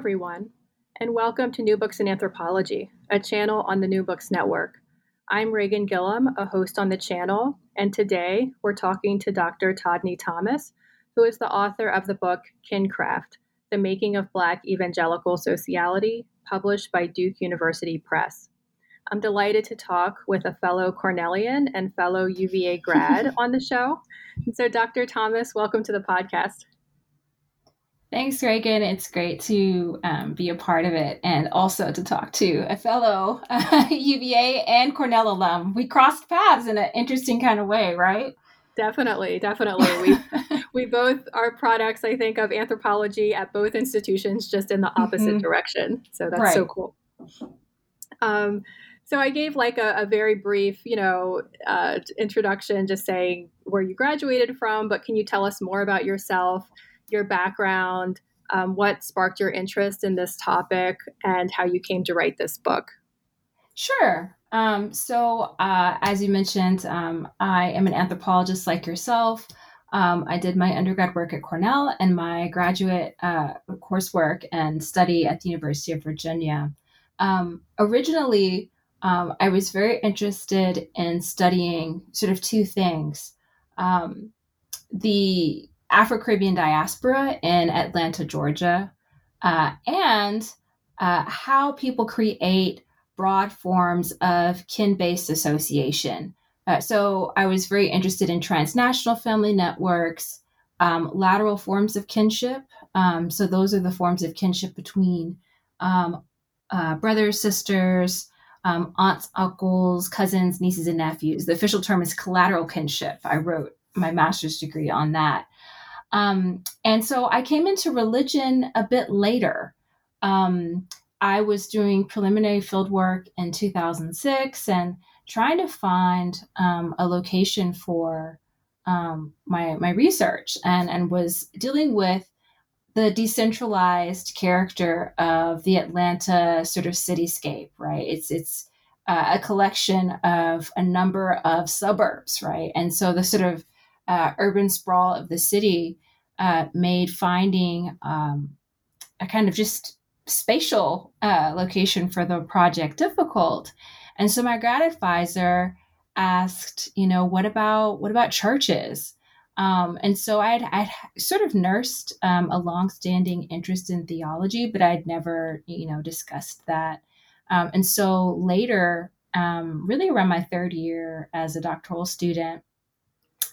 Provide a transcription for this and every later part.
Everyone, and welcome to New Books in Anthropology, a channel on the New Books Network. I'm Reighan Gillam, a host on the channel, and today we're talking to Dr. Todne Thomas, who is the author of the book Kincraft The Making of Black Evangelical Sociality, published by Duke University Press. I'm delighted to talk with a fellow Cornellian and fellow UVA grad on the show. And so, Dr. Thomas, welcome to the podcast. Thanks, Reighan. It's great to um, be a part of it and also to talk to a fellow uh, UVA and Cornell alum. We crossed paths in an interesting kind of way, right? Definitely, definitely. We we both are products, I think, of anthropology at both institutions, just in the opposite mm-hmm. direction. So that's right. so cool. Um, so I gave like a, a very brief, you know, uh, introduction, just saying where you graduated from. But can you tell us more about yourself? Your background, um, what sparked your interest in this topic, and how you came to write this book. Sure. Um, so, uh, as you mentioned, um, I am an anthropologist like yourself. Um, I did my undergrad work at Cornell and my graduate uh, coursework and study at the University of Virginia. Um, originally, um, I was very interested in studying sort of two things the Afro Caribbean diaspora in Atlanta, Georgia, uh, and uh, how people create broad forms of kin based association. Uh, so I was very interested in transnational family networks, um, lateral forms of kinship. Um, so those are the forms of kinship between um, uh, brothers, sisters, um, aunts, uncles, cousins, nieces, and nephews. The official term is collateral kinship. I wrote my master's degree on that. Um, and so I came into religion a bit later. Um, I was doing preliminary field work in 2006 and trying to find um, a location for um, my my research, and and was dealing with the decentralized character of the Atlanta sort of cityscape. Right, it's it's uh, a collection of a number of suburbs, right, and so the sort of uh, urban sprawl of the city uh, made finding um, a kind of just spatial uh, location for the project difficult. And so my grad advisor asked, you know, what about what about churches? Um, and so I'd, I'd sort of nursed um, a longstanding interest in theology, but I'd never, you know, discussed that. Um, and so later, um, really around my third year as a doctoral student,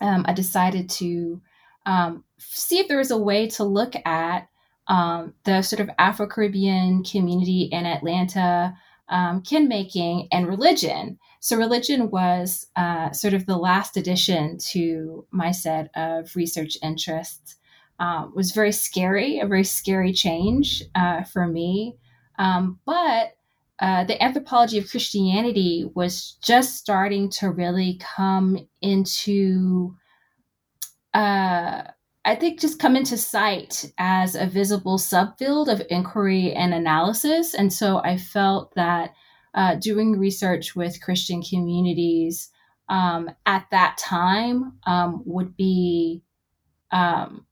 um, I decided to um, see if there was a way to look at um, the sort of Afro Caribbean community in Atlanta, um, kin making, and religion. So, religion was uh, sort of the last addition to my set of research interests. Um, was very scary, a very scary change uh, for me. Um, but uh, the anthropology of Christianity was just starting to really come into uh, I think just come into sight as a visible subfield of inquiry and analysis. And so I felt that uh, doing research with Christian communities um, at that time um, would be um,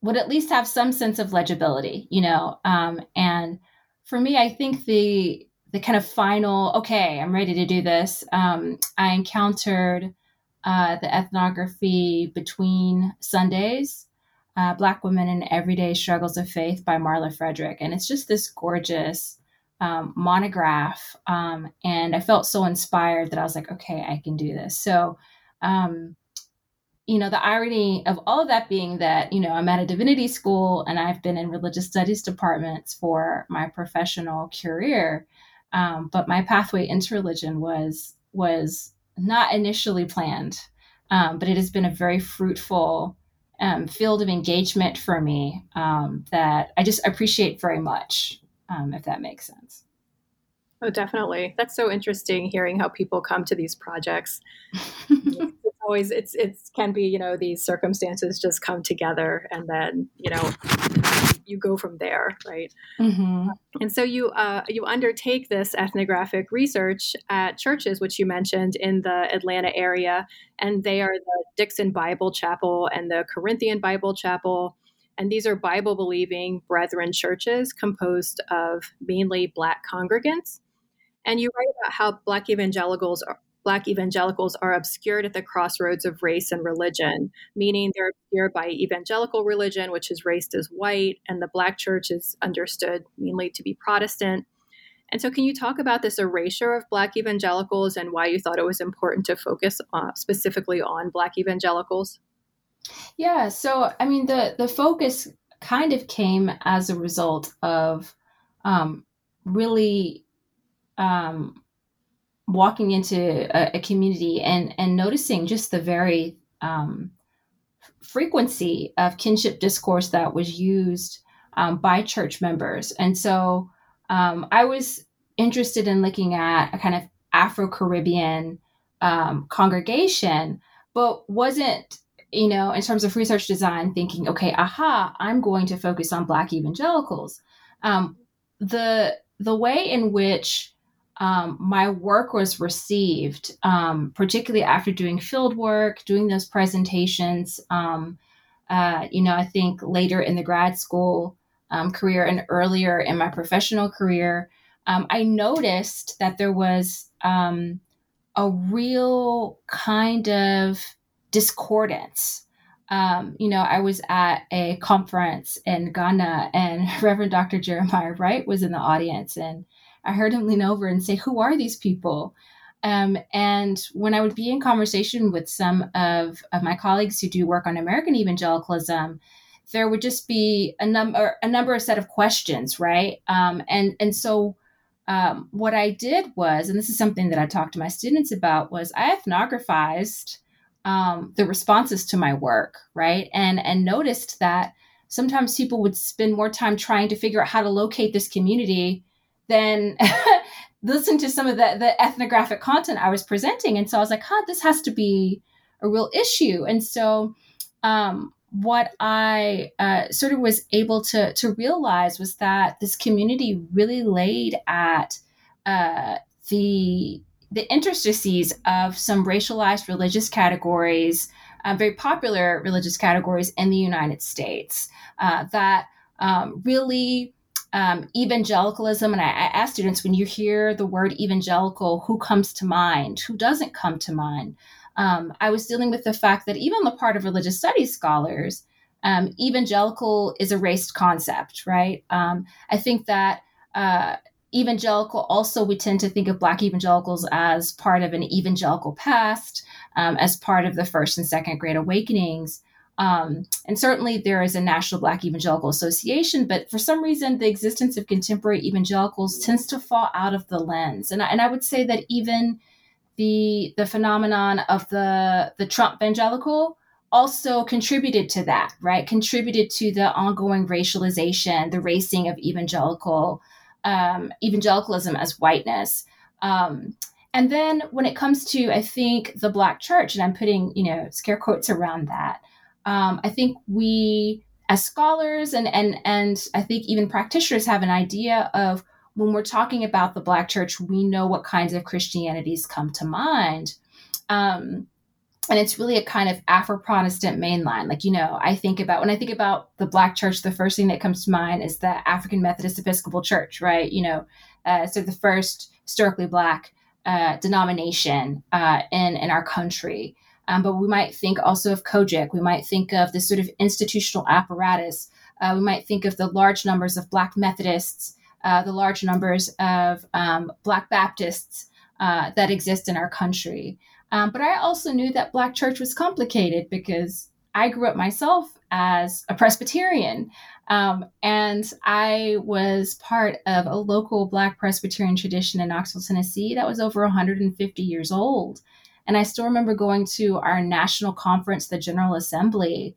would at least have some sense of legibility, you know. Um, and for me, I think the the kind of final okay, I'm ready to do this. Um, I encountered uh, the ethnography between Sundays, uh, Black Women and Everyday Struggles of Faith by Marla Frederick. And it's just this gorgeous um, monograph. Um, and I felt so inspired that I was like, okay, I can do this. So, um, you know, the irony of all of that being that, you know, I'm at a divinity school and I've been in religious studies departments for my professional career. Um, but my pathway into religion was was not initially planned, um, but it has been a very fruitful um, field of engagement for me um, that I just appreciate very much, um, if that makes sense. Oh, definitely. That's so interesting hearing how people come to these projects. always it's it's can be you know these circumstances just come together and then you know you go from there, right? Mm-hmm. And so you uh, you undertake this ethnographic research at churches, which you mentioned in the Atlanta area, and they are the Dixon Bible Chapel and the Corinthian Bible Chapel. And these are Bible believing brethren churches composed of mainly Black congregants. And you write about how Black evangelicals are, Black evangelicals are obscured at the crossroads of race and religion, meaning they're obscured by evangelical religion, which is raced as white, and the Black church is understood mainly to be Protestant. And so, can you talk about this erasure of Black evangelicals and why you thought it was important to focus uh, specifically on Black evangelicals? Yeah, so I mean, the the focus kind of came as a result of um, really um, walking into a, a, community and and noticing just the very um, frequency of kinship discourse that was used um, by church members, and so um, I was interested in looking at a kind of Afro Caribbean um, congregation, but wasn't you know in terms of research design thinking okay aha i'm going to focus on black evangelicals. Um, the the way in which um, my work was received, um, particularly after doing field work, doing those presentations. Um, uh, you know, I think later in the grad school um, career and earlier in my professional career, um, I noticed that there was um, a real kind of discordance. you know, I was at a conference in Ghana, and Reverend Dr. Jeremiah Wright was in the audience, and I heard him lean over and say, Who are these people? Um, and when I would be in conversation with some of, of my colleagues who do work on American evangelicalism, there would just be a number a number of set of questions, right? Um, and and so um, what I did was, and this is something that I talked to my students about, was I ethnographized um, the responses to my work, right? And and noticed that sometimes people would spend more time trying to figure out how to locate this community then listen to some of the, the ethnographic content I was presenting. And so I was like, huh, this has to be a real issue. And so um, what I uh, sort of was able to, to realize was that this community really laid at uh, the the interstices of some racialized religious categories, uh, very popular religious categories in the United States, uh, that um, really um, evangelicalism, and I, I ask students when you hear the word evangelical, who comes to mind? Who doesn't come to mind? Um, I was dealing with the fact that even on the part of religious studies scholars, um, evangelical is a raced concept, right? Um, I think that uh, evangelical also, we tend to think of Black evangelicals as part of an evangelical past, um, as part of the first and second Great Awakenings. Um, and certainly there is a National Black Evangelical Association, but for some reason, the existence of contemporary evangelicals tends to fall out of the lens. And I, and I would say that even the the phenomenon of the the Trump evangelical also contributed to that, right? Contributed to the ongoing racialization, the racing of evangelical um, evangelicalism as whiteness. Um, and then when it comes to, I think, the Black church, and I'm putting, you know, scare quotes around that, um, I think we, as scholars and and and I think even practitioners, have an idea of when we're talking about the Black Church, we know what kinds of Christianities come to mind. Um, and it's really a kind of Afro Protestant mainline. Like, you know, I think about when I think about the Black church, the first thing that comes to mind is the African Methodist Episcopal Church, right? You know, uh, so the first historically Black uh, denomination uh, in, in our country. Um, but we might think also of COGIC. We might think of this sort of institutional apparatus. Uh, we might think of the large numbers of Black Methodists, uh, the large numbers of um, Black Baptists uh, that exist in our country. Um, but I also knew that Black church was complicated because I grew up myself as a Presbyterian. Um, and I was part of a local Black Presbyterian tradition in Knoxville, Tennessee that was over 150 years old. And I still remember going to our national conference, the General Assembly,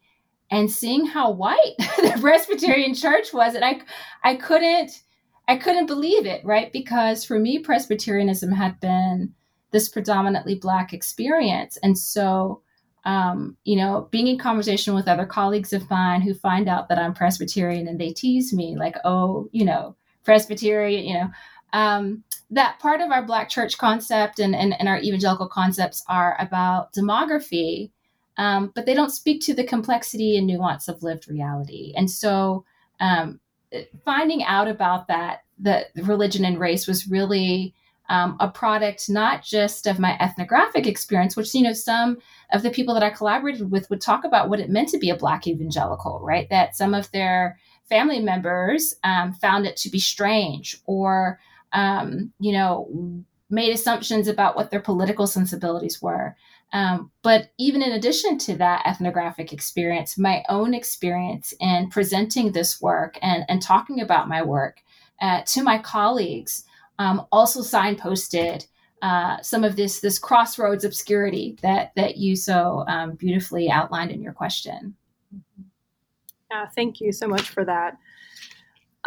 and seeing how white the Presbyterian church was. And I, I couldn't, I couldn't believe it, right? Because for me, Presbyterianism had been this predominantly Black experience. And so, um, you know, being in conversation with other colleagues of mine who find out that I'm Presbyterian and they tease me, like, oh, you know, Presbyterian, you know, um, that part of our Black church concept and, and, and our evangelical concepts are about demography, um, but they don't speak to the complexity and nuance of lived reality. And so, um, finding out about that, that religion and race was really um, a product not just of my ethnographic experience, which you know some of the people that I collaborated with would talk about what it meant to be a Black evangelical, right? That some of their family members um, found it to be strange, or um, you know made assumptions about what their political sensibilities were. Um, but even in addition to that ethnographic experience, my own experience in presenting this work and, and talking about my work uh, to my colleagues um, also signposted uh, some of this this crossroads obscurity that that you so um, beautifully outlined in your question. Yeah, thank you so much for that.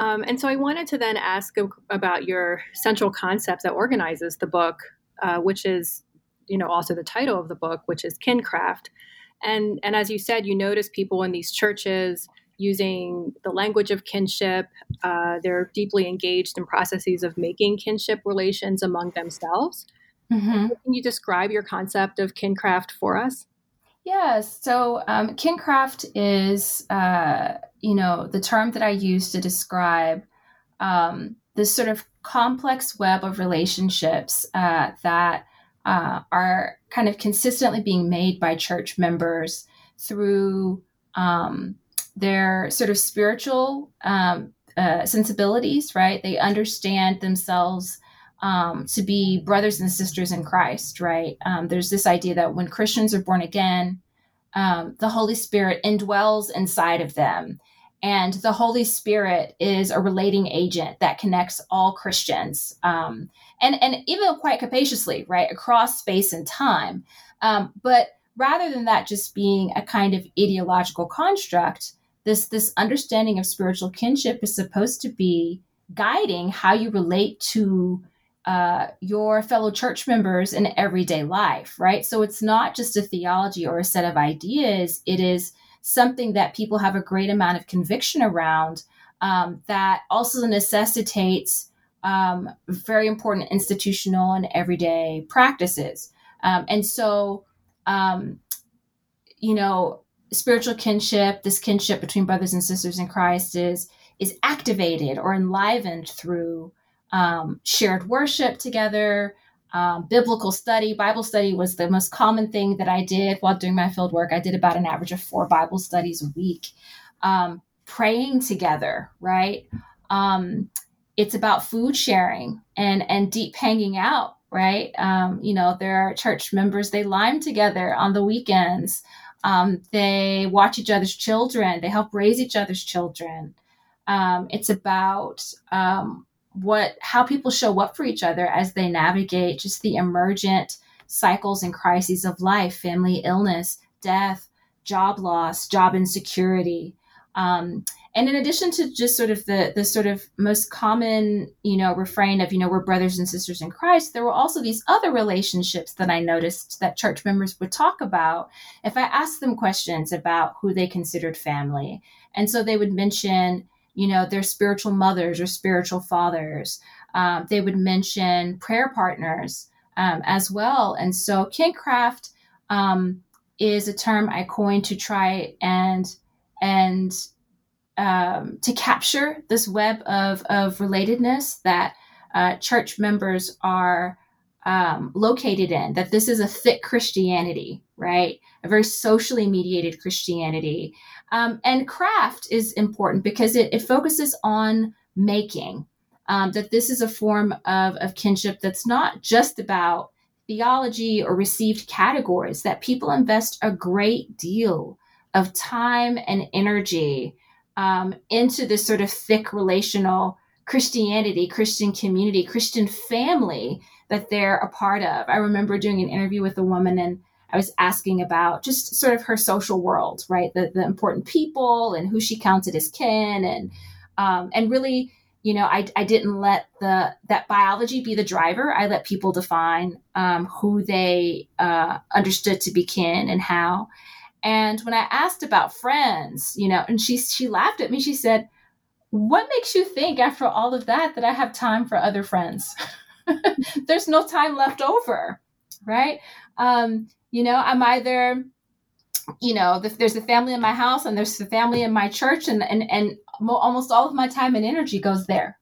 Um, and so I wanted to then ask about your central concept that organizes the book, uh, which is, you know, also the title of the book, which is Kincraft. And and as you said, you notice people in these churches using the language of kinship. Uh, they're deeply engaged in processes of making kinship relations among themselves. Mm-hmm. Can you describe your concept of kincraft for us? Yes. So, um, kincraft is, uh, you know, the term that I use to describe um, this sort of complex web of relationships uh, that uh, are kind of consistently being made by church members through um, their sort of spiritual um, uh, sensibilities, right? They understand themselves um, to be brothers and sisters in Christ, right? Um, there's this idea that when Christians are born again, um, the Holy Spirit indwells inside of them. And the Holy Spirit is a relating agent that connects all Christians, um, and and even quite capaciously, right, across space and time. Um, but rather than that just being a kind of ideological construct, this this understanding of spiritual kinship is supposed to be guiding how you relate to uh, your fellow church members in everyday life, right? So it's not just a theology or a set of ideas. It is something that people have a great amount of conviction around um, that also necessitates um, very important institutional and everyday practices. Um, and so, um, you know, spiritual kinship, this kinship between brothers and sisters in Christ, is is activated or enlivened through um, shared worship together, um, biblical study. Bible study was the most common thing that I did while doing my field work. I did about an average of four Bible studies a week. Um, praying together, right? Um, it's about food sharing and and deep hanging out, right? Um, you know, there are church members they lime together on the weekends. Um, they watch each other's children. They help raise each other's children. It's about what how people show up for each other as they navigate just the emergent cycles and crises of life, family illness, death, job loss, job insecurity. Um, and in addition to just sort of the the sort of most common you know refrain of you know we're brothers and sisters in christ there were also these other relationships that i noticed that church members would talk about if i asked them questions about who they considered family and so they would mention you know their spiritual mothers or spiritual fathers. Um, they would mention prayer partners um, as well. And so kincraft um, is a term i coined to try and and um, to capture this web of, of relatedness that uh, church members are um, located in, that this is a thick Christianity, right? A very socially mediated Christianity. Um, and craft is important because it, it focuses on making, um, that this is a form of, of kinship that's not just about theology or received categories, that people invest a great deal of time and energy um, into this sort of thick relational Christianity, Christian community, Christian family that they're a part of. I remember doing an interview with a woman, and I was asking about just sort of her social world, right? The, the important people and who she counted as kin and, um, and really, you know, I, I didn't let the, that biology be the driver. I let people define, um, who they, uh, understood to be kin and how. And when I asked about friends, you know, and she, she laughed at me, she said, what makes you think after all of that that I have time for other friends? There's no time left over, right? Um, you know, I'm either, you know, there's a family in my house and there's a family in my church, and and and almost all of my time and energy goes there,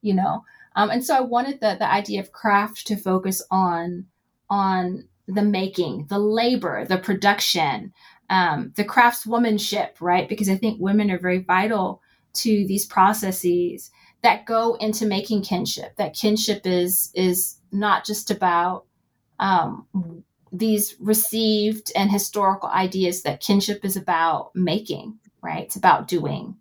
you know. Um, and so I wanted the the idea of craft to focus on on the making, the labor, the production, um, the craftswomanship, right? Because I think women are very vital to these processes that go into making kinship. That kinship is is not just about um, these received and historical ideas that kinship is about making, right? It's about doing.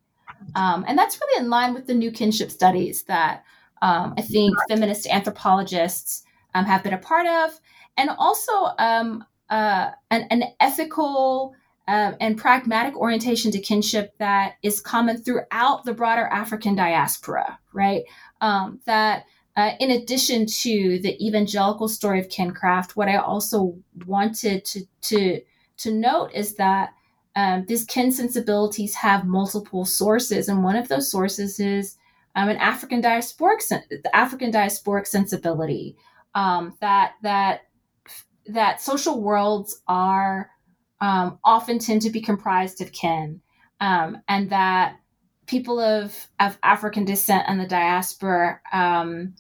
Um, and that's really in line with the new kinship studies that um, I think feminist anthropologists um, have been a part of, and also um, uh, an, an, ethical um, and pragmatic orientation to kinship that is common throughout the broader African diaspora, right? Um, that uh, in addition to the evangelical story of kincraft, what I also wanted to to to note is that um, these kin sensibilities have multiple sources, and one of those sources is um, an African diasporic the African diasporic sensibility um, that that that social worlds are um, often tend to be comprised of kin, um, and that people of, of African descent and the diaspora um,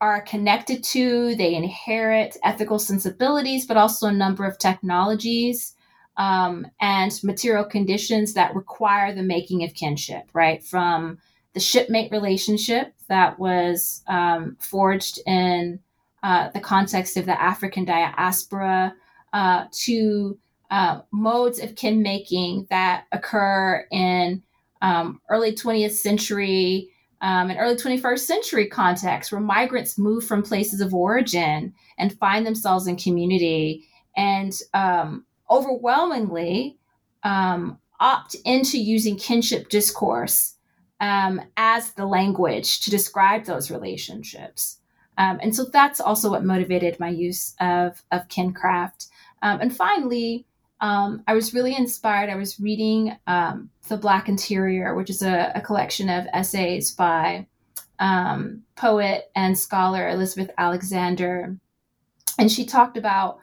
are connected to, they inherit ethical sensibilities, but also a number of technologies um, and material conditions that require the making of kinship, right? From the shipmate relationship that was um, forged in uh, the context of the African diaspora uh, to uh, modes of kin making that occur in um, early 20th century um, and early 21st century contexts where migrants move from places of origin and find themselves in community and um, overwhelmingly um, opt into using kinship discourse um, as the language to describe those relationships. Um, and so that's also what motivated my use of, of kincraft. And finally, um, I was really inspired. I was reading um, The Black Interior, which is a, a collection of essays by um, poet and scholar Elizabeth Alexander. And she talked about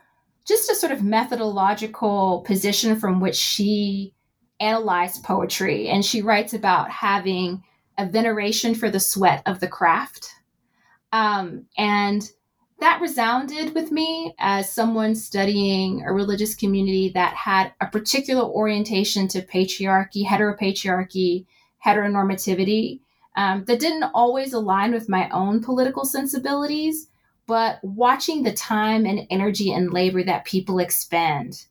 just a sort of methodological position from which she analyzed poetry. And she writes about having a veneration for the sweat of the craft. Um, and that resounded with me as someone studying a religious community that had a particular orientation to patriarchy, heteropatriarchy, heteronormativity um, that didn't always align with my own political sensibilities. But watching the time and energy and labor that people expend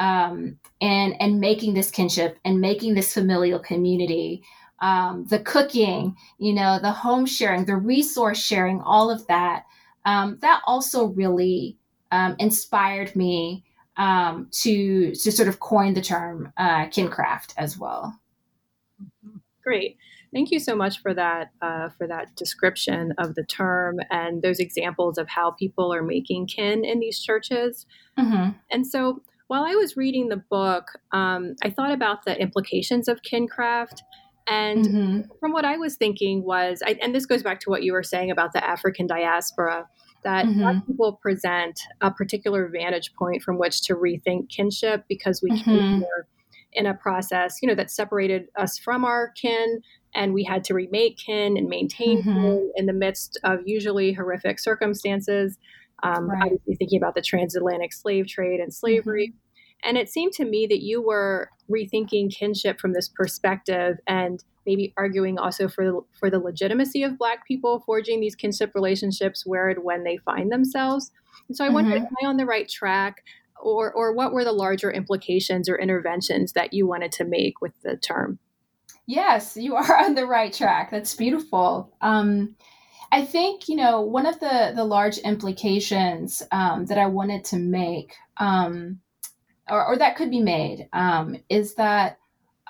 um, and and making this kinship and making this familial community, um, the cooking, you know, the home sharing, the resource sharing, all of that um, that also really um, inspired me um, to to sort of coin the term uh, kincraft as well. Great. Thank you so much for that uh, for that description of the term and those examples of how people are making kin in these churches. Mm-hmm. And so, while I was reading the book, um, I thought about the implications of kincraft and mm-hmm. from what I was thinking was, I, and this goes back to what you were saying about the African diaspora, that mm-hmm. people present a particular vantage point from which to rethink kinship because we mm-hmm. came here in a process, you know, that separated us from our kin and we had to remake kin and maintain mm-hmm. kin in the midst of usually horrific circumstances. Um, right. Obviously, thinking about the transatlantic slave trade and slavery. Mm-hmm. And it seemed to me that you were rethinking kinship from this perspective and maybe arguing also for the, for the legitimacy of Black people forging these kinship relationships where and when they find themselves. And so I mm-hmm. wondered, am I on the right track? Or, or what were the larger implications or interventions that you wanted to make with the term? Yes, you are on the right track. That's beautiful. Um, I think you know one of the the large implications um, that I wanted to make um, or, or that could be made, um, is that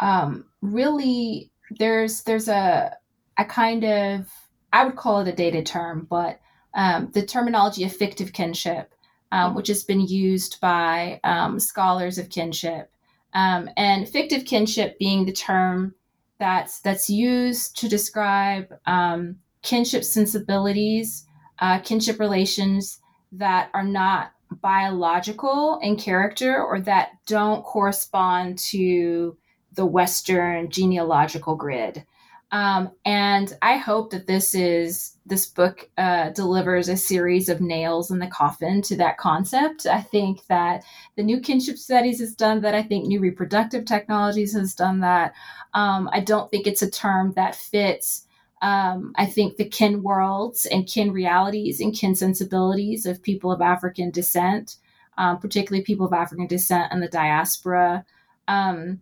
um, really there's there's a a kind of I would call it a dated term, but um, the terminology of fictive kinship, um, which has been used by um, scholars of kinship, um, and fictive kinship being the term that's that's used to describe um, kinship sensibilities, uh, kinship relations that are not biological in character or that don't correspond to the Western genealogical grid. Um, and I hope that this is this book uh, delivers a series of nails in the coffin to that concept. I think that the new kinship studies has done that. I think new reproductive technologies has done that. Um, I don't think it's a term that fits. Um, I think the kin worlds and kin realities and kin sensibilities of people of African descent, um, particularly people of African descent and the diaspora. Um,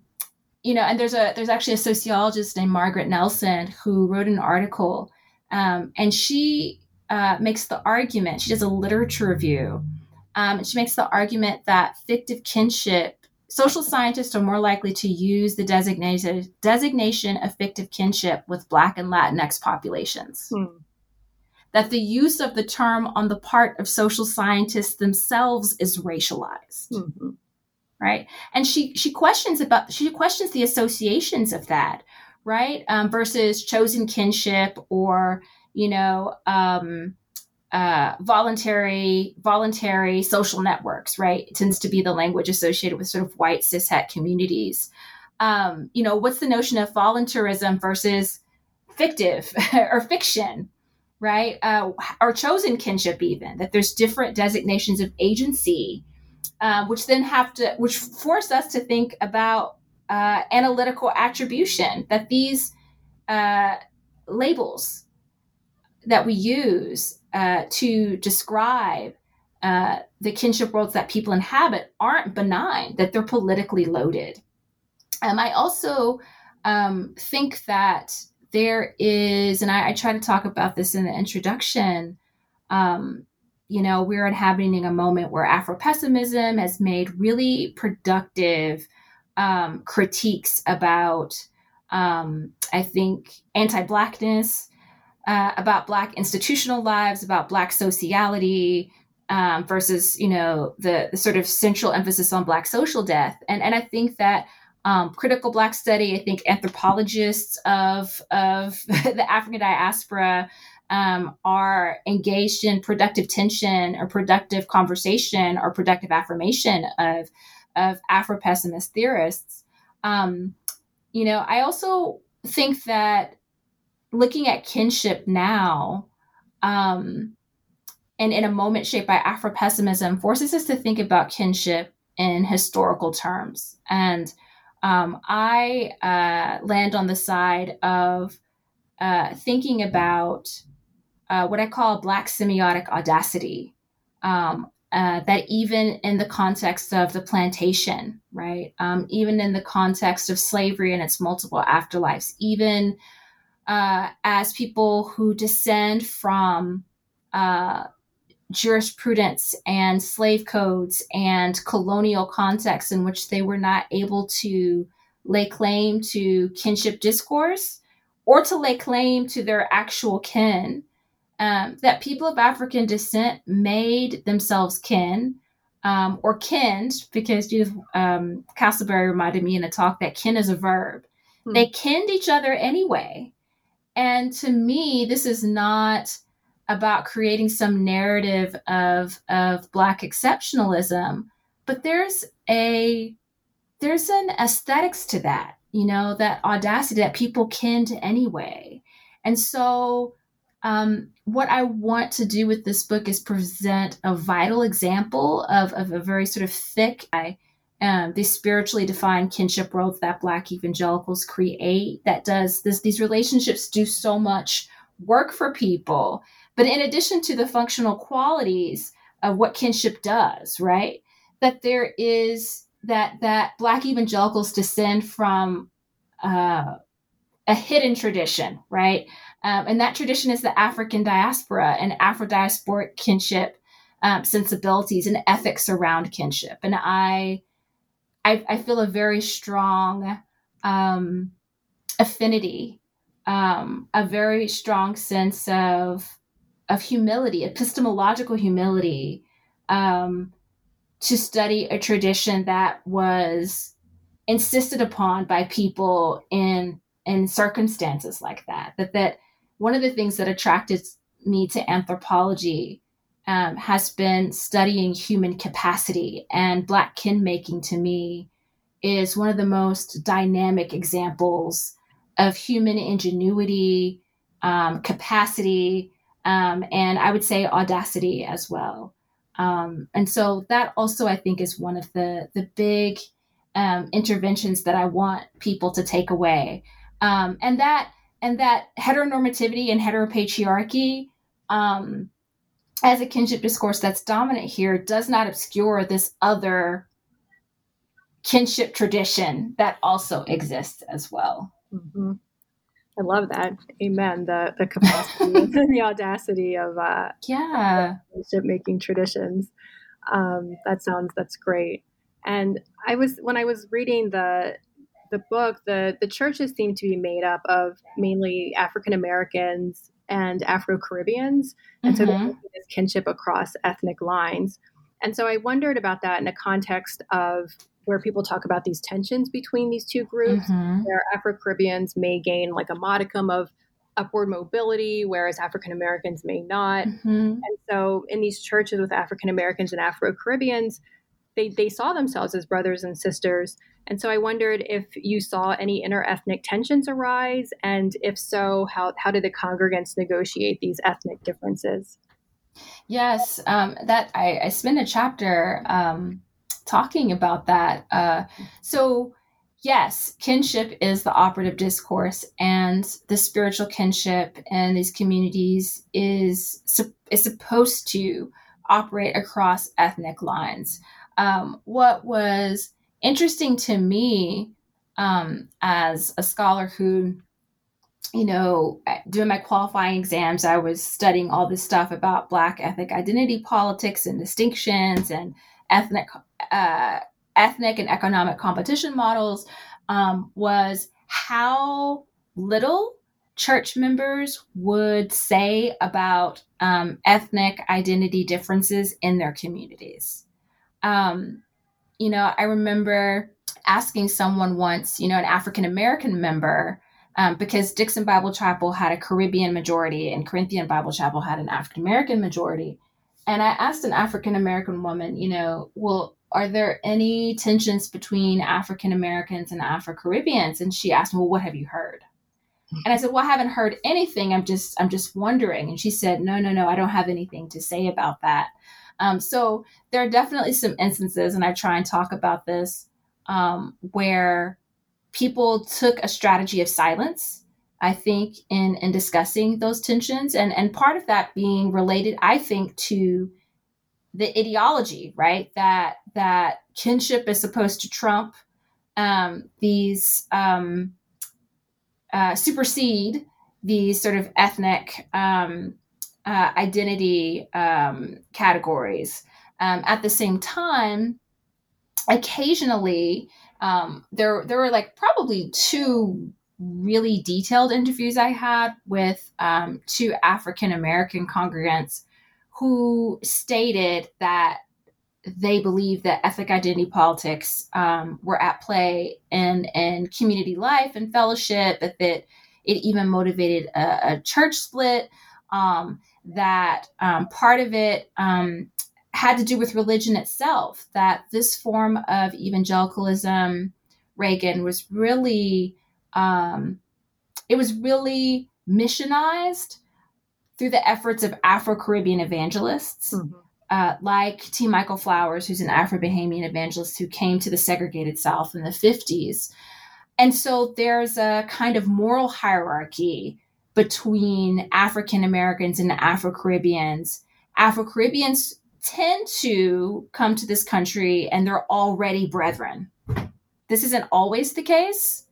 you know, and there's a there's actually a sociologist named Margaret Nelson who wrote an article, um, and she uh, makes the argument. She does a literature review, um, and she makes the argument that fictive kinship. Social scientists are more likely to use the designated designation of fictive kinship with Black and Latinx populations. Hmm. That the use of the term on the part of social scientists themselves is racialized. Mm-hmm right? And she she questions about she questions the associations of that right? Um, versus chosen kinship or you know um, uh, voluntary voluntary social networks right? It tends to be the language associated with sort of white cishet communities. Um, you know what's the notion of voluntarism versus fictive or fiction right? Uh, or chosen kinship even that there's different designations of agency uh, which then have to, which force us to think about uh, analytical attribution that these uh, labels that we use uh, to describe uh, the kinship worlds that people inhabit aren't benign, that they're politically loaded. Um, I also um, think that there is, and I, I, try to talk about this in the introduction, um, you know, we're inhabiting a moment where Afro pessimism has made really productive um, critiques about, um, I think, anti Blackness, uh, about Black institutional lives, about Black sociality. Um, versus, you know, the, the sort of central emphasis on Black social death, and and I think that um, critical Black study. I think anthropologists of of the African diaspora um, are engaged in productive tension or productive conversation or productive affirmation of of Afro pessimist theorists. Um, you know, I also think that looking at kinship now, um, and in a moment shaped by Afro pessimism, forces us to think about kinship in historical terms. And um, I uh, land on the side of uh, thinking about uh, what I call black semiotic audacity. Um, uh, that even in the context of the plantation, right? Um, even in the context of slavery and its multiple afterlives, even uh, as people who descend from uh, jurisprudence and slave codes and colonial contexts in which they were not able to lay claim to kinship discourse or to lay claim to their actual kin um, that people of African descent made themselves kin um, or kinned, because Judith um, Casselberry reminded me in a talk that kin is a verb. Hmm. They kinned each other anyway. And to me, this is not about creating some narrative of, of Black exceptionalism, but there's a there's an aesthetics to that, you know, that audacity that people kinned anyway. And so um, what I want to do with this book is present a vital example of, of a very sort of thick, um, these spiritually defined kinship worlds that Black evangelicals create. That does this; these relationships do so much work for people. But in addition to the functional qualities of what kinship does, right? That there is that that Black evangelicals descend from uh, a hidden tradition, right? Um, and that tradition is the African diaspora and Afro diasporic kinship um, sensibilities and ethics around kinship. And I, I, I feel a very strong um, affinity, um, a very strong sense of of humility, epistemological humility, um, to study a tradition that was insisted upon by people in in circumstances like that. That that one of the things that attracted me to anthropology um, has been studying human capacity, and Black kin making to me is one of the most dynamic examples of human ingenuity, um, capacity, um, and I would say audacity as well. Um, and so that also, I think, is one of the the big um, interventions that I want people to take away, um, and that and that heteronormativity and heteropatriarchy um, as a kinship discourse that's dominant here does not obscure this other kinship tradition that also exists as well. Mm-hmm. I love that. Amen. The the capacity and the audacity of uh, yeah kinship making traditions. Um, that sounds that's great. And I was when I was reading the the book, the the churches seem to be made up of mainly African Americans and Afro Caribbeans, and mm-hmm. so there's this kinship across ethnic lines. And so I wondered about that in a context of where people talk about these tensions between these two groups, mm-hmm. where Afro Caribbeans may gain like a modicum of upward mobility, whereas African Americans may not. Mm-hmm. And so in these churches with African Americans and Afro Caribbeans, they, they saw themselves as brothers and sisters. And so I wondered if you saw any interethnic tensions arise, and if so, how, how did the congregants negotiate these ethnic differences? Yes, um, that I, I spent a chapter um, talking about that. Uh, so, yes, kinship is the operative discourse, and the spiritual kinship in these communities is is supposed to operate across ethnic lines. Um, what was interesting to me um, as a scholar who you know, doing my qualifying exams, I was studying all this stuff about Black ethnic identity politics and distinctions and ethnic uh, ethnic and economic competition models um, was how little church members would say about um, ethnic identity differences in their communities. Um, you know, I remember asking someone once, you know, an African American member, um, because Dixon Bible Chapel had a Caribbean majority and Corinthian Bible Chapel had an African American majority. And I asked an African American woman, you know, well, are there any tensions between African Americans and Afro Caribbeans? And she asked me, well, what have you heard? And I said, well, I haven't heard anything. I'm just, I'm just wondering. And she said, no, no, no, I don't have anything to say about that. Um, so there are definitely some instances, and I try and talk about this, um, where people took a strategy of silence. I think in in discussing those tensions, and and part of that being related, I think, to the ideology, right? That that kinship is supposed to trump um, these um, uh, supersede these sort of ethnic um, uh, identity um, categories. Um, at the same time, occasionally um, there there were like probably two really detailed interviews I had with two African American congregants who stated that they believe that ethnic identity politics um, were at play in, in community life and fellowship, that, that it even motivated a, a church split, um, that um, part of it um, had to do with religion itself, that this form of evangelicalism, Reighan, was really, um, it was really missionized through the efforts of Afro Caribbean evangelists. Mm-hmm. Uh, like T. Michael Flowers, who's an Afro Bahamian evangelist who came to the segregated South in the 50s. And so there's a kind of moral hierarchy between African Americans and Afro Caribbeans. Afro Caribbeans tend to come to this country and they're already brethren. This isn't always the case,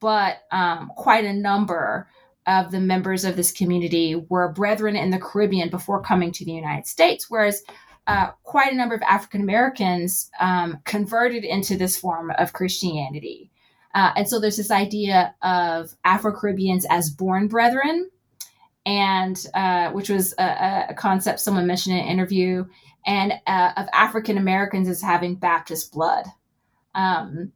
but um, quite a number of the members of this community were brethren in the Caribbean before coming to the United States, whereas uh, quite a number of African Americans um, converted into this form of Christianity. Uh, and so there's this idea of Afro Caribbeans as born brethren, and uh, which was a, a, concept someone mentioned in an interview, and uh, of African Americans as having Baptist blood. Um,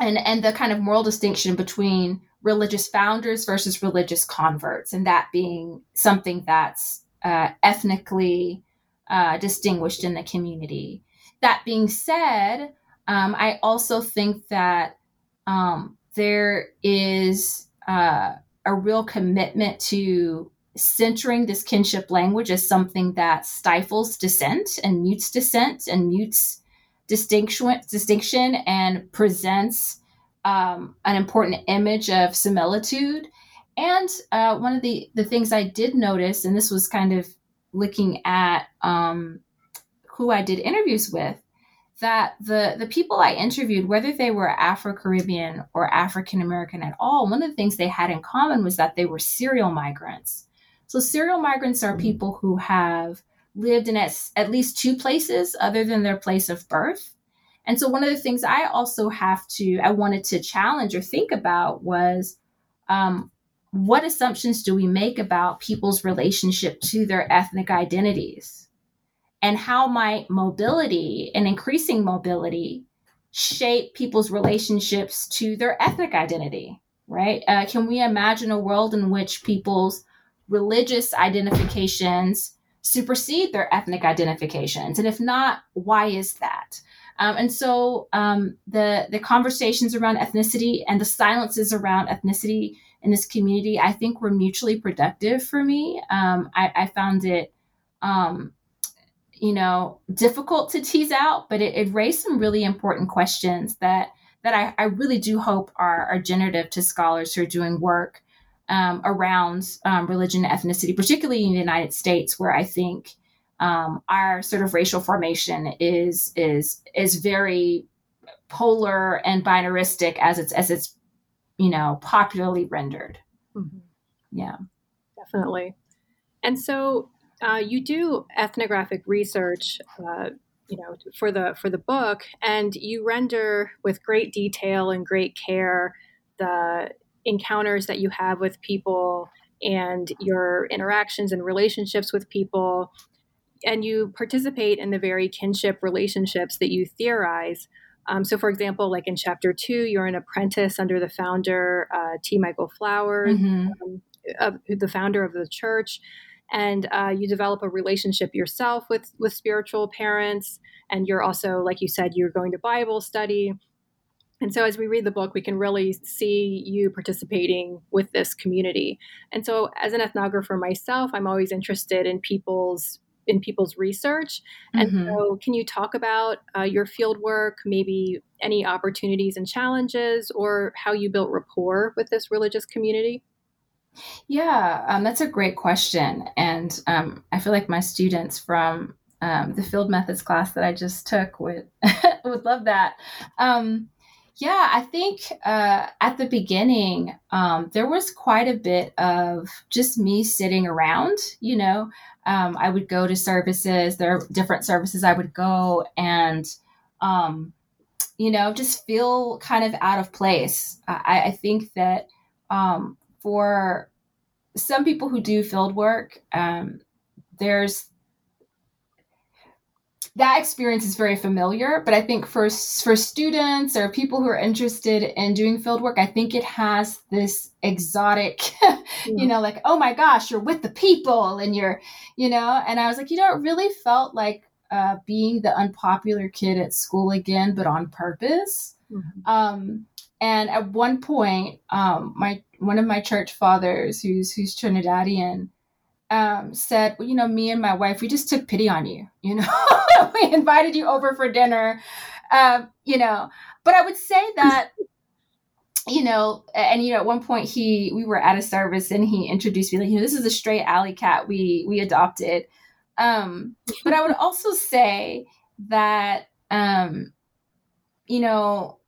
and, and the kind of moral distinction between religious founders versus religious converts, and that being something that's uh, ethnically uh, distinguished in the community. That being said, um, I also think that um, there is uh, a real commitment to centering this kinship language as something that stifles dissent and mutes dissent and mutes distinction, distinction and presents um, an important image of similitude. And uh, one of the, the things I did notice, and this was kind of looking at um, who I did interviews with, that the the people I interviewed, whether they were Afro Caribbean or African American at all, one of the things they had in common was that they were serial migrants. So serial migrants are people who have lived in at, at least two places other than their place of birth. And so one of the things I also have to I wanted to challenge or think about was um, what assumptions do we make about people's relationship to their ethnic identities? And how might mobility and increasing mobility shape people's relationships to their ethnic identity, right? Uh, can we imagine a world in which people's religious identifications supersede their ethnic identifications? And if not, why is that? Um, and so um, the the conversations around ethnicity and the silences around ethnicity in this community, I think were mutually productive for me. Um, I, I, found it, um, you know, difficult to tease out, but it, it, raised some really important questions that that I, I really do hope are, are, generative to scholars who are doing work um, around um, religion and ethnicity, particularly in the United States, where I think um, our sort of racial formation is is is very polar and binaristic as it's as it's you know, popularly rendered. Mm-hmm. Yeah. Definitely. And so uh, you do ethnographic research, uh, you know, for the for the book, and you render with great detail and great care the encounters that you have with people and your interactions and relationships with people and you participate in the very kinship relationships that you theorize um, so, for example, like in chapter two, you're an apprentice under the founder, uh, T. Michael Flowers, mm-hmm. um, of, the founder of the church, and uh, you develop a relationship yourself with with spiritual parents. And you're also, like you said, you're going to Bible study. And so, as we read the book, we can really see you participating with this community. And so, as an ethnographer myself, I'm always interested in people's in people's research. And mm-hmm. so, can you talk about uh, your field work, maybe any opportunities and challenges, or how you built rapport with this religious community? Yeah, um, that's a great question. And um, I feel like my students from um, the field methods class that I just took would would love that. Um, yeah, I think uh, at the beginning, um, there was quite a bit of just me sitting around. You know, um, I would go to services, there are different services I would go and, you know, just feel kind of out of place. I, I think that um, for some people who do field work, um, there's that experience is very familiar but i think for for students or people who are interested in doing field work i think it has this exotic yeah. you know like oh my gosh you're with the people and you're you know and i was like you know it really felt like uh, being the unpopular kid at school again but on purpose mm-hmm. um, and at one point um, my one of my church fathers who's who's trinidadian um, said, well, you know, me and my wife, we just took pity on you. You know, we invited you over for dinner. Um, you know, but I would say that, you know, and you know, at one point he, we were at a service and he introduced me like, you know, this is a stray alley cat we we adopted. Um, but I would also say that, um, you know,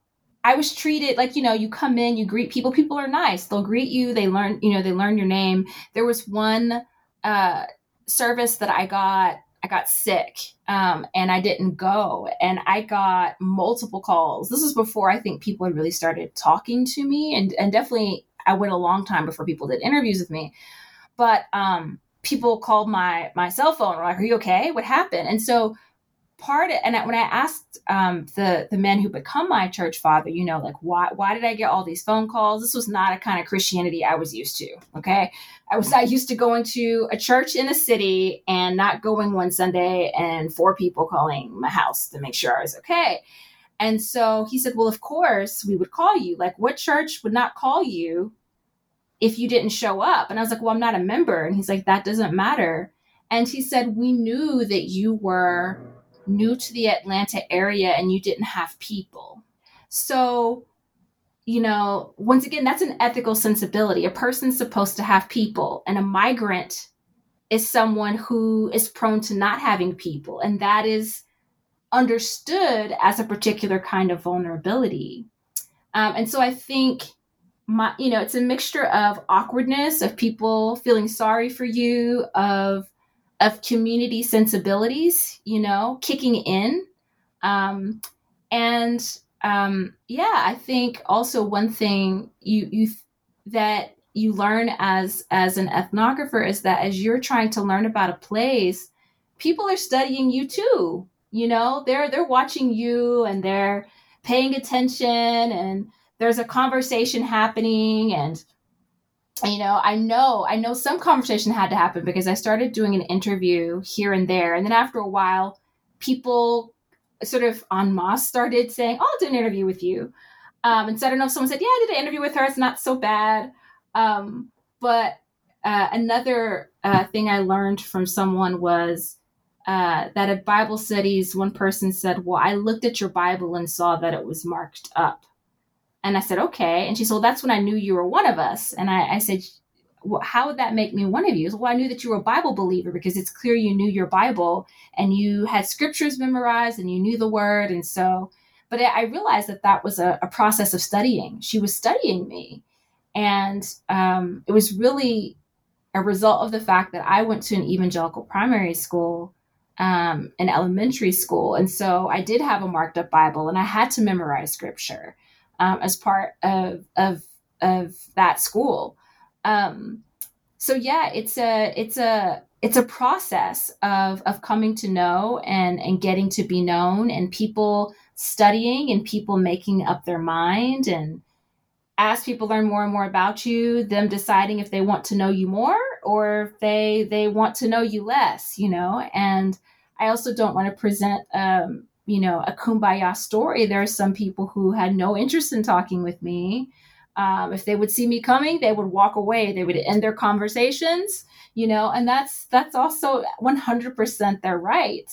I was treated like, you know, you come in, you greet people, people are nice. They'll greet you, they learn, you know, they learn your name. There was one uh, service that I got, I got sick um, and I didn't go. And I got multiple calls. This is before I think people had really started talking to me. And, and definitely, I went a long time before people did interviews with me. But um, people called my my cell phone. Were like, "Are you okay? What happened?" And so part of, and when I asked um, the the men who become my church father, you know, like why why did I get all these phone calls? This was not a kind of Christianity I was used to. Okay, I was not used to going to a church in a city and not going one Sunday and four people calling my house to make sure I was okay. And so he said, Well, of course, we would call you. Like, what church would not call you if you didn't show up? And I was like, Well, I'm not a member. And he's like, That doesn't matter. And he said, We knew that you were new to the Atlanta area and you didn't have people. So, you know, once again, that's an ethical sensibility. A person's supposed to have people, and a migrant is someone who is prone to not having people. And that is understood as a particular kind of vulnerability. Um, and so I think my, you know, it's a mixture of awkwardness, of people feeling sorry for you, of of community sensibilities, you know, kicking in. Um, and um, yeah, I think also one thing you you that you learn as as an ethnographer is that as you're trying to learn about a place, people are studying you too. You know, they're they're watching you and they're paying attention and there's a conversation happening and you know i know i know some conversation had to happen because i started doing an interview here and there. And then after a while people sort of en masse started saying oh, i'll do an interview with you. Um, and so i don't know if someone said yeah i did an interview with her. It's not so bad. Um, but uh, another uh, thing i learned from someone was uh, that at bible studies one person said well i looked at your bible and saw that it was marked up and I said, okay. And she said, well, that's when I knew you were one of us. And I, I said, well, how would that make me one of you? Said, well, I knew that you were a Bible believer because it's clear you knew your Bible and you had scriptures memorized and you knew the word. And so, but I realized that that was a, a process of studying. She was studying me. And um, it was really a result of the fact that I went to an evangelical primary school um, an elementary school. And so I did have a marked up Bible and I had to memorize scripture um, as part of of of that school. Um, so yeah, it's a it's a it's a process of of coming to know and and getting to be known and people studying and people making up their mind and as people learn more and more about you them deciding if they want to know you more or if they they want to know you less you know and i also don't want to present um, you know, a kumbaya story. There are some people who had no interest in talking with me. Um, if they would see me coming, they would walk away. They would end their conversations, you know, and that's that's also 100% their right.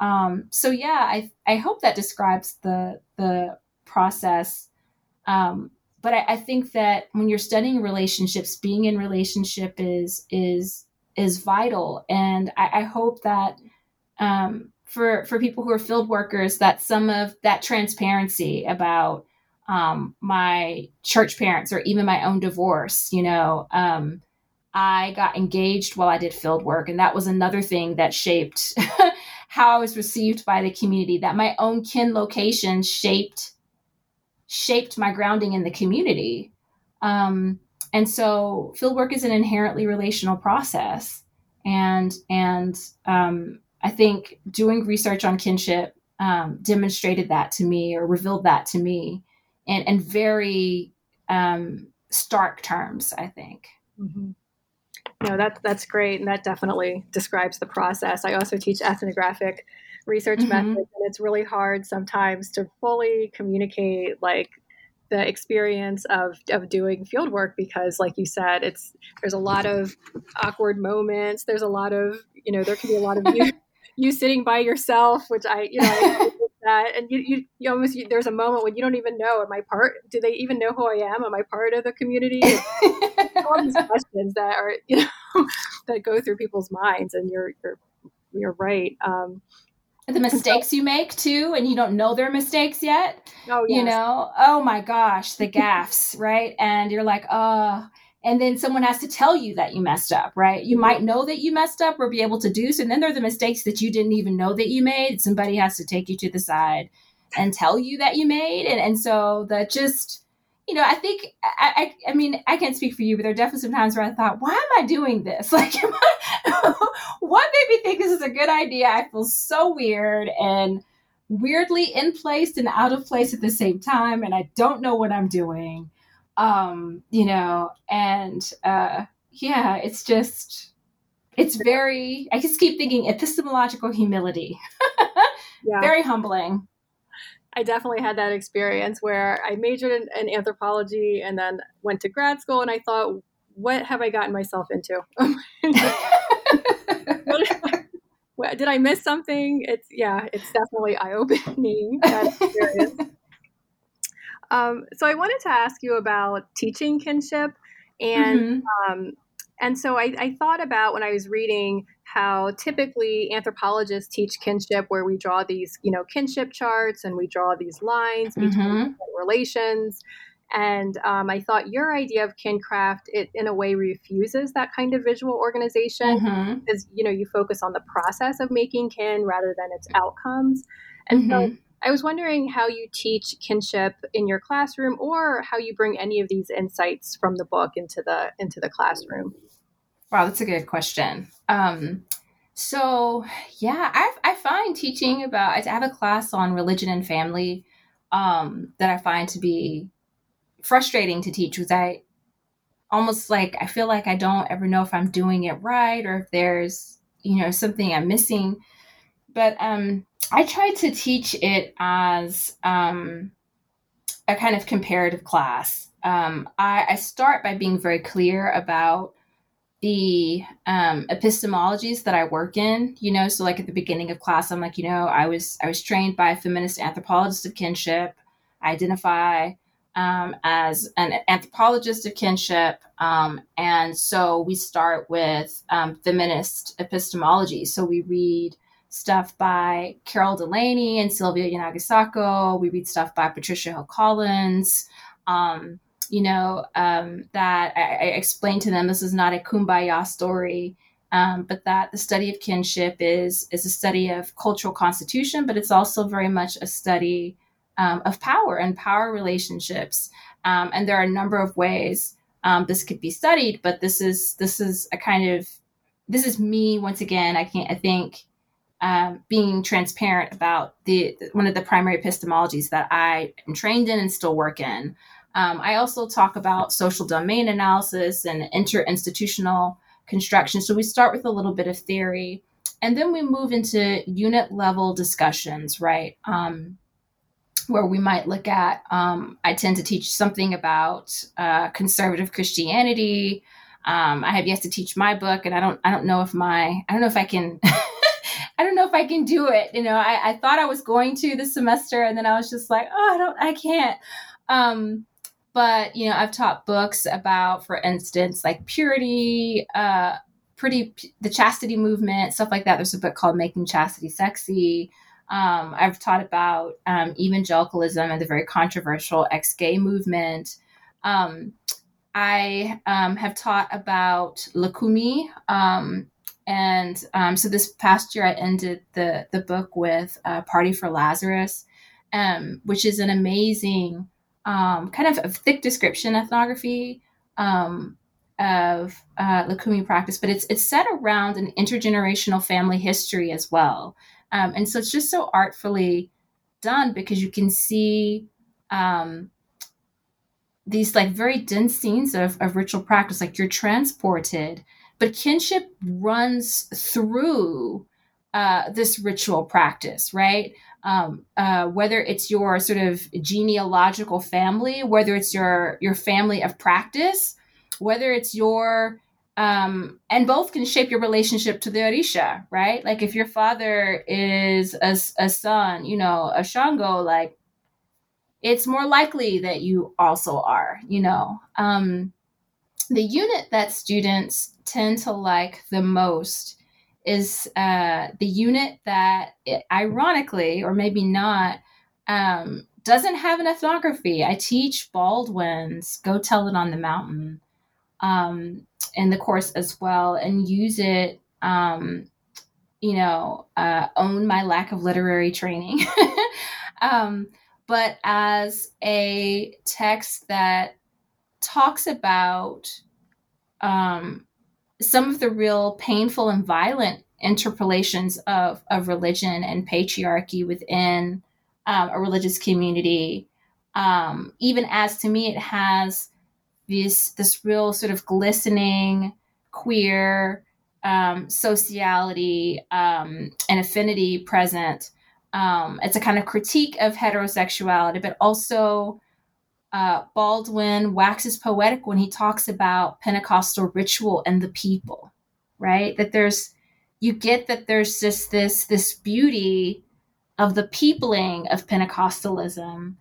Um, so yeah, I I hope that describes the the process. Um, but I, I think that when you're studying relationships, being in relationship is is is vital, and I, I hope that um, for for people who are field workers that some of that transparency about um, my church parents or even my own divorce you know um, i got engaged while i did field work and that was another thing that shaped how i was received by the community that my own kin location shaped shaped my grounding in the community. Um, and so field work is an inherently relational process and and um, I think doing research on kinship um, demonstrated that to me or revealed that to me in, in very um, stark terms, I think. Mm-hmm. No, that, that's great. And that definitely describes the process. I also teach ethnographic research mm-hmm. methods, and it's really hard sometimes to fully communicate like the experience of, of doing field work because like you said it's there's a lot of awkward moments there's a lot of you know there can be a lot of you sitting by yourself, which I, you know, that, and you, you, you almost, you, there's a moment when you don't even know, am I part, do they even know who I am? Am I part of the community? all these questions that are, you know, that go through people's minds and you're, you're, you're right. Um, the mistakes you make too and you don't know they're mistakes yet oh yes. you know oh my gosh the gaffs right and you're like oh and then someone has to tell you that you messed up, right? You might know that you messed up or be able to do so. And then there are the mistakes that you didn't even know that you made. Somebody has to take you to the side and tell you that you made. And, and so that just, you know, I think, I, I, I mean, I can't speak for you, but there are definitely some times where I thought, why am I doing this? Like, I, what made me think this is a good idea? I feel so weird and weirdly in place and out of place at the same time. And I don't know what I'm doing um you know and uh yeah it's just it's very i just keep thinking epistemological humility. Yeah. very humbling. I definitely had that experience where i majored in, in, anthropology and then went to grad school and i thought what have i gotten myself into? What, did i miss something? It's yeah it's definitely eye-opening that experience um, so I wanted to ask you about teaching kinship, and mm-hmm. um, and so I, I, thought about when I was reading how typically anthropologists teach kinship, where we draw these you know kinship charts and we draw these lines between mm-hmm. relations. And um, I thought your idea of kincraft, it in a way refuses that kind of visual organization mm-hmm. because you know you focus on the process of making kin rather than its outcomes. And so mm-hmm. I was wondering how you teach kinship in your classroom or how you bring any of these insights from the book into the into the classroom. Wow, that's a good question. Um, so yeah, I, I find teaching about I have a class on religion and family um, that I find to be frustrating to teach because I almost like I feel like I don't ever know if I'm doing it right or if there's you know something I'm missing. But um, I tried to teach it as um, a kind of comparative class. Um, I, I, start by being very clear about the um, epistemologies that I work in. You know, so like at the beginning of class, I'm like, you know, I was I was trained by a feminist anthropologist of kinship. I identify um, as an anthropologist of kinship, um, and so we start with feminist epistemology. So we read stuff by Carol Delaney and Sylvia Yanagisako. We read stuff by Patricia Hill Collins. Um, you know, um, that I, I explained to them this is not a kumbaya story, um, but that the study of kinship is is a study of cultural constitution, but it's also very much a study um, of power and power relationships. Um, and there are a number of ways um, this could be studied, but this is this is a kind of this is me once again. I can't. I think um, being transparent about the one of the primary epistemologies that I am trained in and still work in. Um, I also talk about social domain analysis and interinstitutional construction. So we start with a little bit of theory, and then we move into unit level discussions, right? Um, where we might look at, um, I tend to teach something about uh, conservative Christianity. Um, I have yet to teach my book, and I don't, I don't know if my, I don't know if I can I don't know if I can do it. You know, I, I thought I was going to this semester and then I was just like, oh, I don't, I can't. Um, but you know, I've taught books about, for instance, like purity, uh, pretty, the chastity movement, stuff like that. There's a book called Making Chastity Sexy. Um, I've taught about um, evangelicalism and the very controversial ex-gay movement. Um, I um, have taught about Lukumi, um, and um, so this past year, I ended the the book with uh, "Party for Lazarus," um, which is an amazing um, kind of a thick description ethnography um, of uh, Lukumi practice, but it's it's set around an intergenerational family history as well, um, and so it's just so artfully done because you can see um, these like very dense scenes of, of ritual practice, like you're transported but kinship runs through uh, this ritual practice, right? Um, uh, whether it's your sort of genealogical family, whether it's your your family of practice, whether it's your um, and both can shape your relationship to the Orisha, right? Like if your father is a, a son, you know, a Shango, like it's more likely that you also are, you know. Um, the unit that students tend to like the most is uh, the unit that, ironically, or maybe not, um, doesn't have an ethnography. I teach Baldwin's Go Tell It on the Mountain. um, in the course as well and use it, um, you know, uh, own my lack of literary training, um, but as a text that talks about um, some of the real painful and violent interpolations of, of religion and patriarchy within um, a religious community. Um, even as to me, it has this this real sort of glistening queer um, sociality um, and affinity present. Um, it's a kind of critique of heterosexuality, but also uh, Baldwin waxes poetic when he talks about Pentecostal ritual and the people, right? That there's you get that there's just this this beauty of the peopling of Pentecostalism,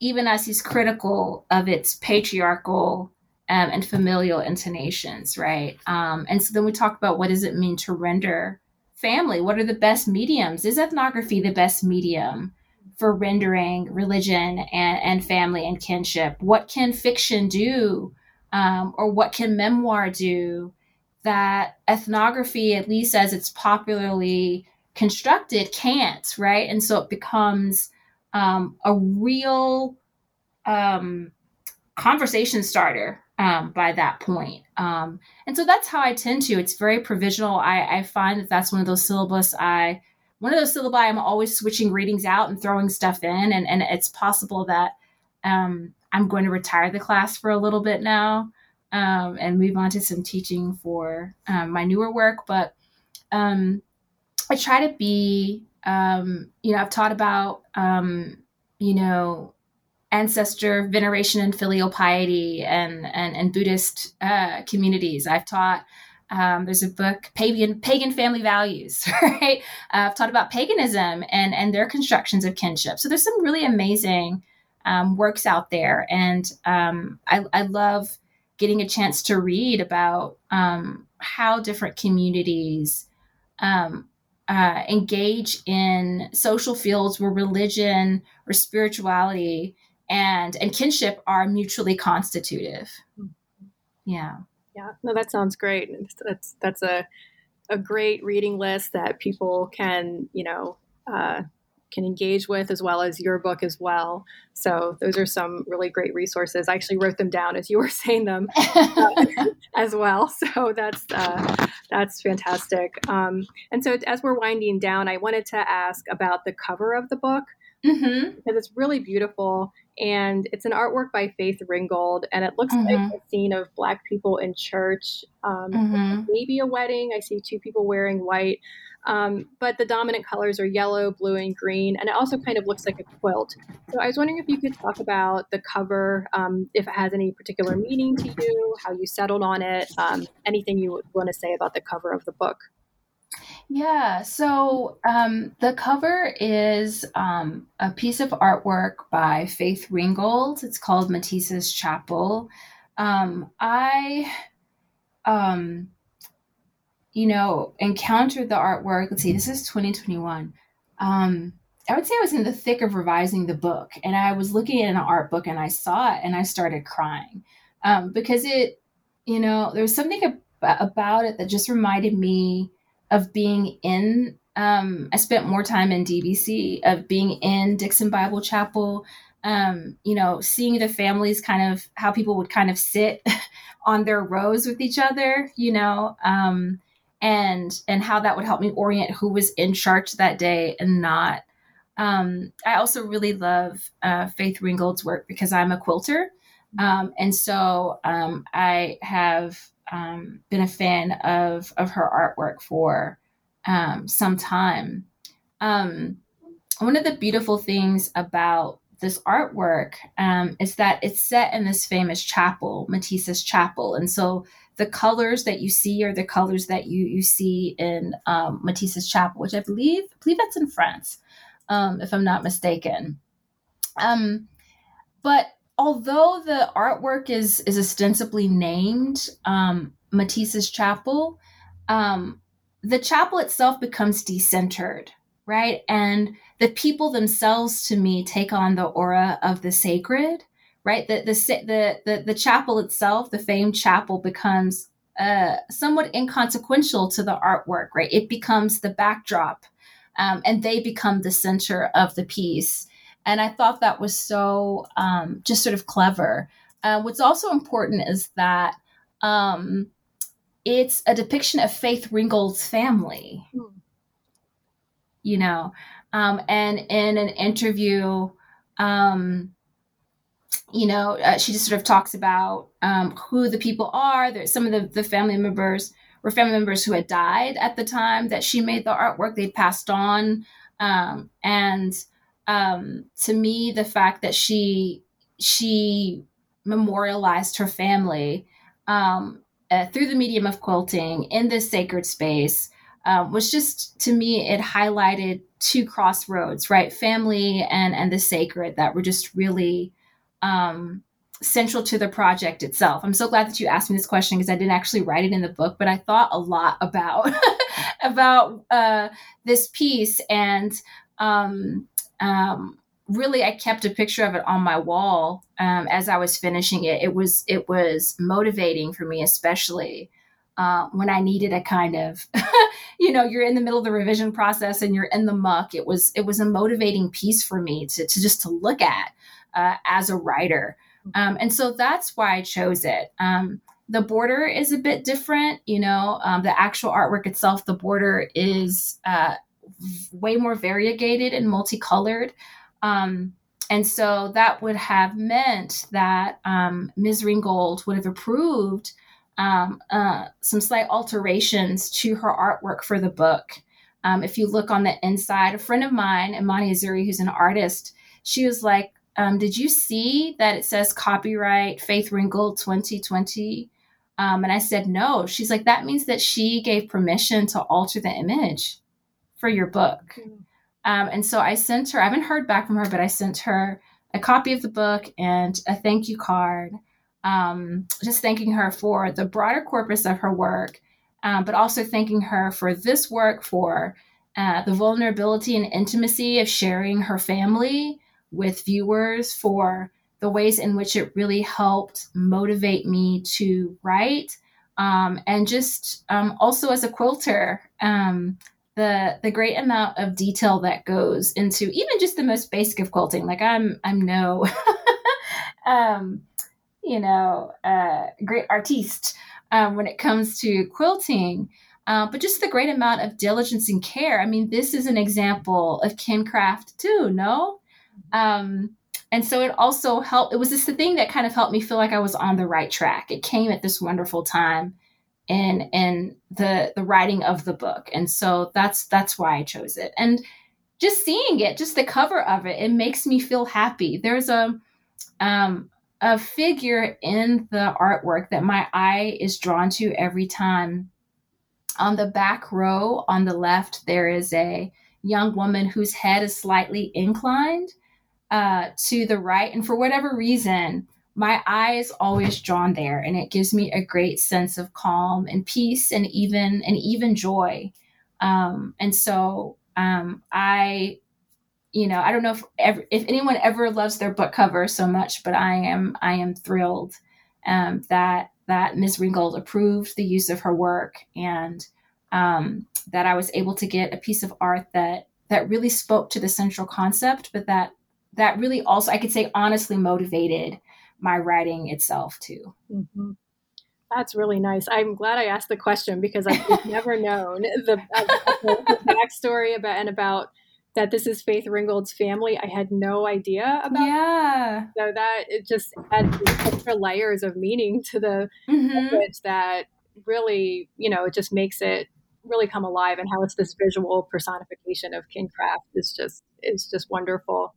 even as he's critical of its patriarchal um, and familial intonations, right? Um, and so then we talk about what does it mean to render family? What are the best mediums? Is ethnography the best medium for rendering religion and, and family and kinship? What can fiction do? Um, or what can memoir do that ethnography, at least as it's popularly constructed, can't, right? And so it becomes um, a real um, conversation starter um, by that point. Um, and so that's how I tend to. It's very provisional. I, I, find that that's one of those syllabus I, one of those syllabi I'm always switching readings out and throwing stuff in. And, and it's possible that um, I'm going to retire the class for a little bit now um, and move on to some teaching for um, my newer work. But um, I try to be, you know, I've taught about, you know, ancestor veneration and filial piety and and, and Buddhist uh, communities. I've taught. Um, there's a book, pagan pagan family values, right? Uh, I've taught about paganism and and their constructions of kinship. So there's some really amazing um, works out there, and um, I, I love getting a chance to read about um, how different communities um, uh, engage in social fields where religion or spirituality and and kinship are mutually constitutive. Yeah. Yeah. No, that sounds great. That's that's a a great reading list that people can you know uh, can engage with as well as your book as well. So those are some really great resources. I actually wrote them down as you were saying them uh, as well. So that's uh, that's fantastic. Um, and so as we're winding down, I wanted to ask about the cover of the book mm-hmm. because it's really beautiful and it's an artwork by Faith Ringgold, and it looks mm-hmm. like a scene of Black people in church, um, mm-hmm. maybe a wedding. I see two people wearing white, um, but the dominant colors are yellow, blue, and green, and it also kind of looks like a quilt. So I was wondering if you could talk about the cover, um, if it has any particular meaning to you, how you settled on it, um, anything you want to say about the cover of the book. Yeah, so um, the cover is um, a piece of artwork by Faith Ringgold. It's called Matisse's Chapel. Um, I, um, you know, encountered the artwork. Let's see, this is 2021. Um, I would say I was in the thick of revising the book, and I was looking at an art book and I saw it and I started crying um, because it, you know, there was something ab- about it that just reminded me of being in um, I spent more time in DBC of being in Dixon Bible Chapel, um, you know, seeing the families kind of how people would kind of sit on their rows with each other, you know, um, and and how that would help me orient who was in church that day and not. Um, I also really love uh, Faith Ringgold's work because I'm a quilter, um, and so um, I have um, been a fan of of her artwork for um, some time. Um, one of the beautiful things about this artwork um, is that it's set in this famous chapel, Matisse's Chapel, and so the colors that you see are the colors that you you see in Matisse's Chapel, which I believe I believe that's in France, if I'm not mistaken. But although the artwork is is ostensibly named um, Matisse's Chapel, um, the chapel itself becomes decentered, right? And the people themselves, to me, take on the aura of the sacred, right? The, the, the, the, the chapel itself, the famed chapel becomes uh, somewhat inconsequential to the artwork, right? It becomes the backdrop um, and they become the center of the piece. And I thought that was so um, just sort of clever. Uh, what's also important is that um, it's a depiction of Faith Ringgold's family. Mm. You know, um, and in an interview, um, you know, uh, she just sort of talks about um, who the people are. There's some of the, the family members were family members who had died at the time that she made the artwork. They'd passed on, um, and um, to me, the fact that she she memorialized her family um, uh, through the medium of quilting in this sacred space um, was just to me it highlighted two crossroads right? Family and and the sacred that were just really um, central to the project itself. I'm so glad that you asked me this question because i didn't actually write it in the book but i thought a lot about about uh, this piece and um, um, really i kept a picture of it on my wall um, as i was finishing it. It was it was motivating for me especially uh, when i needed a kind of you know you're in the middle of the revision process and you're in the muck. It was it was a motivating piece for me to, to just to look at uh, as a writer. Um, and so that's why i chose it. Um, the border is a bit different you know um, the actual artwork itself the border is uh, way more variegated and multicolored um, and so that would have meant that um, Ms. Ringgold would have approved um, uh, some slight alterations to her artwork for the book. Um, if you look on the inside, a friend of mine, Imani Azuri, who's an artist, she was like, um, Did you see that it says copyright Faith Ringgold 2020? Um, and I said, No. She's like, That means that she gave permission to alter the image for your book. Mm-hmm. Um, and so I sent her, I haven't heard back from her, but I sent her a copy of the book and a thank you card, um, just thanking her for the broader corpus of her work, um, but also thanking her for this work, for uh, the vulnerability and intimacy of sharing her family with viewers, for the ways in which it really helped motivate me to write. Um, and just um, also as a quilter, um, the the great amount of detail that goes into even just the most basic of quilting. Like I'm I'm no um you know uh great artiste um, when it comes to quilting. Uh, but just the great amount of diligence and care. I mean, this is an example of kincraft too, no? Um, and so it also helped. It was just the thing that kind of helped me feel like I was on the right track. It came at this wonderful time in in the the writing of the book. And so that's that's why i chose it. And just seeing it just the cover of it it makes me feel happy. There's a um a figure in the artwork that my eye is drawn to every time. On the back row on the left there is a young woman whose head is slightly inclined uh, to the right. And for whatever reason my eye is always drawn there and it gives me a great sense of calm and peace and even and even joy. Um, and so um, i you know i don't know if ever, if anyone ever loves their book cover so much but i am i am thrilled um, that that ms. Ringgold approved the use of her work and um, that i was able to get a piece of art that that really spoke to the central concept but that that really also i could say honestly motivated my writing itself too. Mm-hmm. That's really nice. I'm glad I asked the question because I've never known the, uh, the backstory about and about that this is Faith Ringgold's family. I had no idea about. Yeah. So that it just adds extra layers of meaning to the mm-hmm. that really, you know, it just makes it really come alive and how it's this visual personification of kincraft is just is just wonderful.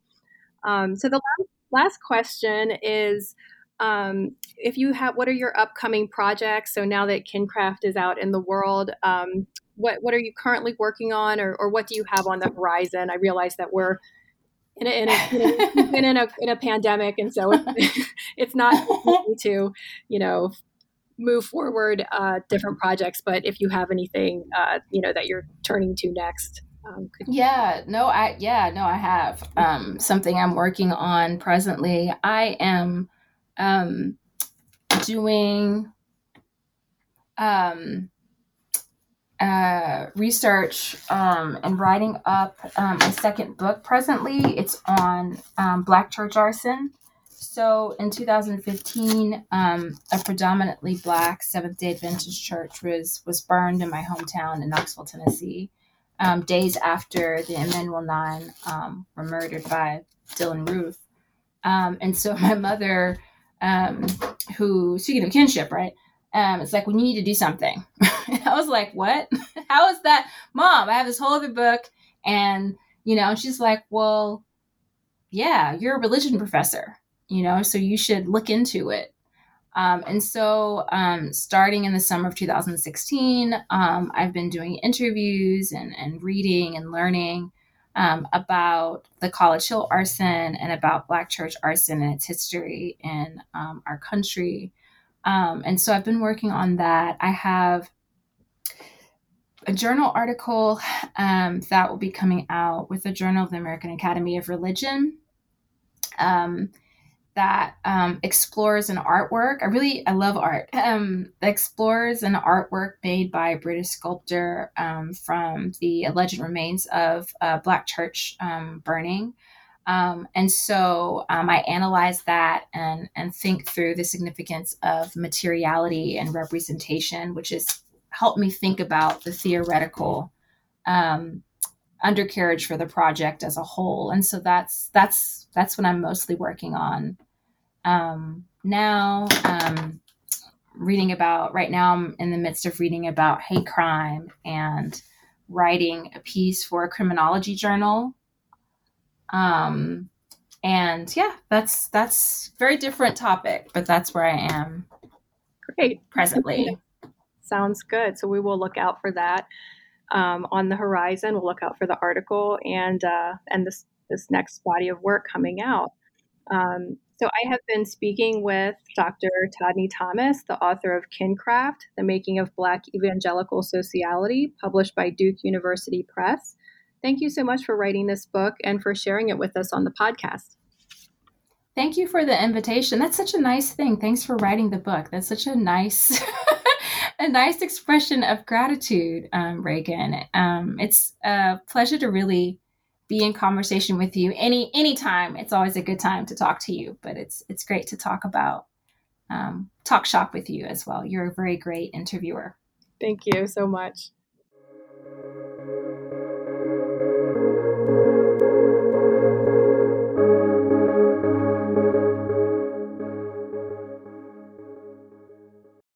Um, so the last last question is um, if you have what are your upcoming projects? So now that kincraft is out in the world um, what what are you currently working on or, or what do you have on the horizon? I realize that we're in a, in a, in, in a, in a pandemic and so it's, it's not easy to you know move forward uh, different projects but if you have anything uh, you know that you're turning to next um, yeah, no, I yeah, no, I have um, something I'm working on presently. I am um, doing um, uh, research um, and writing up um, a second book presently. It's on um, Black church arson. So in 2015, um, a predominantly Black Seventh Day Adventist church was was burned in my hometown in Knoxville, Tennessee, um, days after the Emanuel Nine um, were murdered by Dylann Roof. and so my mother, who speaking of kinship, right? Um, it's like you need to do something. I was like, what? How is that? Mom, I have this whole other book. And, you know, she's like, well, yeah, you're a religion professor, you know, so you should look into it. Um, and so, um, starting in the summer of 2016, um, I've been doing interviews and, and reading and learning um, about the College Hill arson and about Black church arson and its history in um, our country. Um, and so I've been working on that. I have a journal article that will be coming out with the Journal of the American Academy of Religion um, that um, explores an artwork. I really I love art. Um, explores an artwork made by a British sculptor um, from the alleged remains of a Black church um, burning. Um, and so um, I analyze that and, and think through the significance of materiality and representation, which has helped me think about the theoretical undercarriage for the project as a whole. And so that's that's that's what I'm mostly working on um, now. Um, reading about right now, I'm in the midst of reading about hate crime and writing a piece for a criminology journal um, and yeah, that's that's very different topic, but that's where I am. Great. Presently. Sounds good. So we will look out for that um, on the horizon. We'll look out for the article and uh, and this this next body of work coming out. Um, so I have been speaking with Dr. Todne Thomas, the author of Kincraft: The Making of Black Evangelical Sociality, published by Duke University Press. Thank you so much for writing this book and for sharing it with us on the podcast. Thank you for the invitation. That's such a nice thing. Thanks for writing the book. That's such a nice, a nice expression of gratitude, um, Reighan. Um, it's a pleasure to really be in conversation with you any anytime. It's always a good time to talk to you, but it's it's great to talk about um, talk shop with you as well. You're a very great interviewer. Thank you so much.